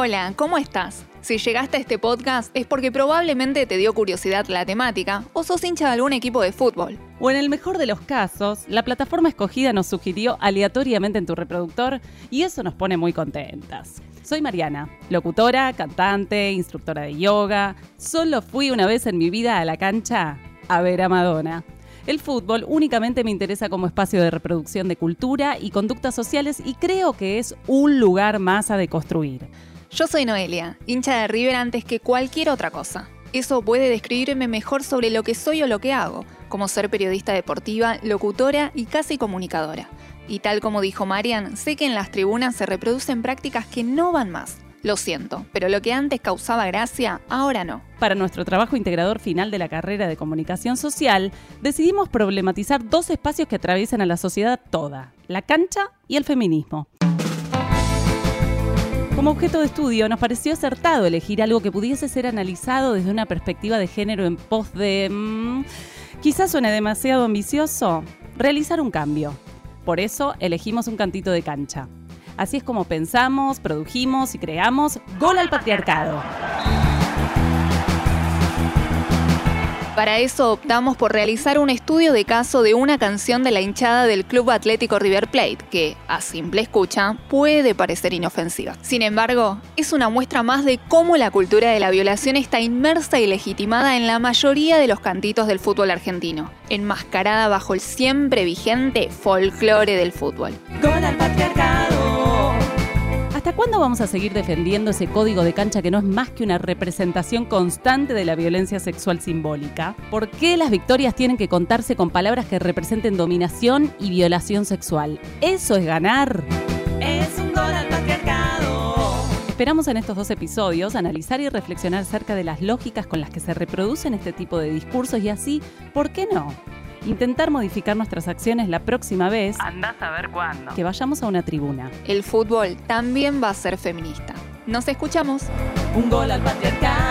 Hola, ¿cómo estás? Si llegaste a este podcast es porque probablemente te dio curiosidad la temática o sos hincha de algún equipo de fútbol. O en el mejor de los casos, la plataforma escogida nos sugirió aleatoriamente en tu reproductor y eso nos pone muy contentas. Soy Mariana, locutora, cantante, instructora de yoga. Solo fui una vez en mi vida a la cancha a ver a Madonna. El fútbol únicamente me interesa como espacio de reproducción de cultura y conductas sociales y creo que es un lugar más a deconstruir. Yo soy Noelia, hincha de River antes que cualquier otra cosa. Eso puede describirme mejor sobre lo que soy o lo que hago, como ser periodista deportiva, locutora y casi comunicadora. Y tal como dijo Marian, sé que en las tribunas se reproducen prácticas que no van más. Lo siento, pero lo que antes causaba gracia, ahora no. Para nuestro trabajo integrador final de la carrera de comunicación social, decidimos problematizar dos espacios que atraviesan a la sociedad toda, la cancha y el feminismo. Como objeto de estudio, nos pareció acertado elegir algo que pudiese ser analizado desde una perspectiva de género en pos de... Mm, quizás suene demasiado ambicioso, realizar un cambio. Por eso elegimos un cantito de cancha. Así es como pensamos, produjimos y creamos Gol al Patriarcado. Para eso optamos por realizar un estudio de caso de una canción de la hinchada del Club Atlético River Plate, que, a simple escucha, puede parecer inofensiva. Sin embargo, es una muestra más de cómo la cultura de la violación está inmersa y legitimada en la mayoría de los cantitos del fútbol argentino, enmascarada bajo el siempre vigente folclore del fútbol. Patriarcado. ¿Hasta cuándo vamos a seguir defendiendo ese código de cancha que no es más que una representación constante de la violencia sexual simbólica? ¿Por qué las victorias tienen que contarse con palabras que representen dominación y violación sexual? ¿Eso es ganar? Es un gol al patriarcado. Esperamos en estos dos episodios analizar y reflexionar acerca de las lógicas con las que se reproducen este tipo de discursos y así, ¿por qué no? Intentar modificar nuestras acciones la próxima vez. Andás a ver cuándo. Que vayamos a una tribuna. El fútbol también va a ser feminista. Nos escuchamos. Un gol al patriarcado.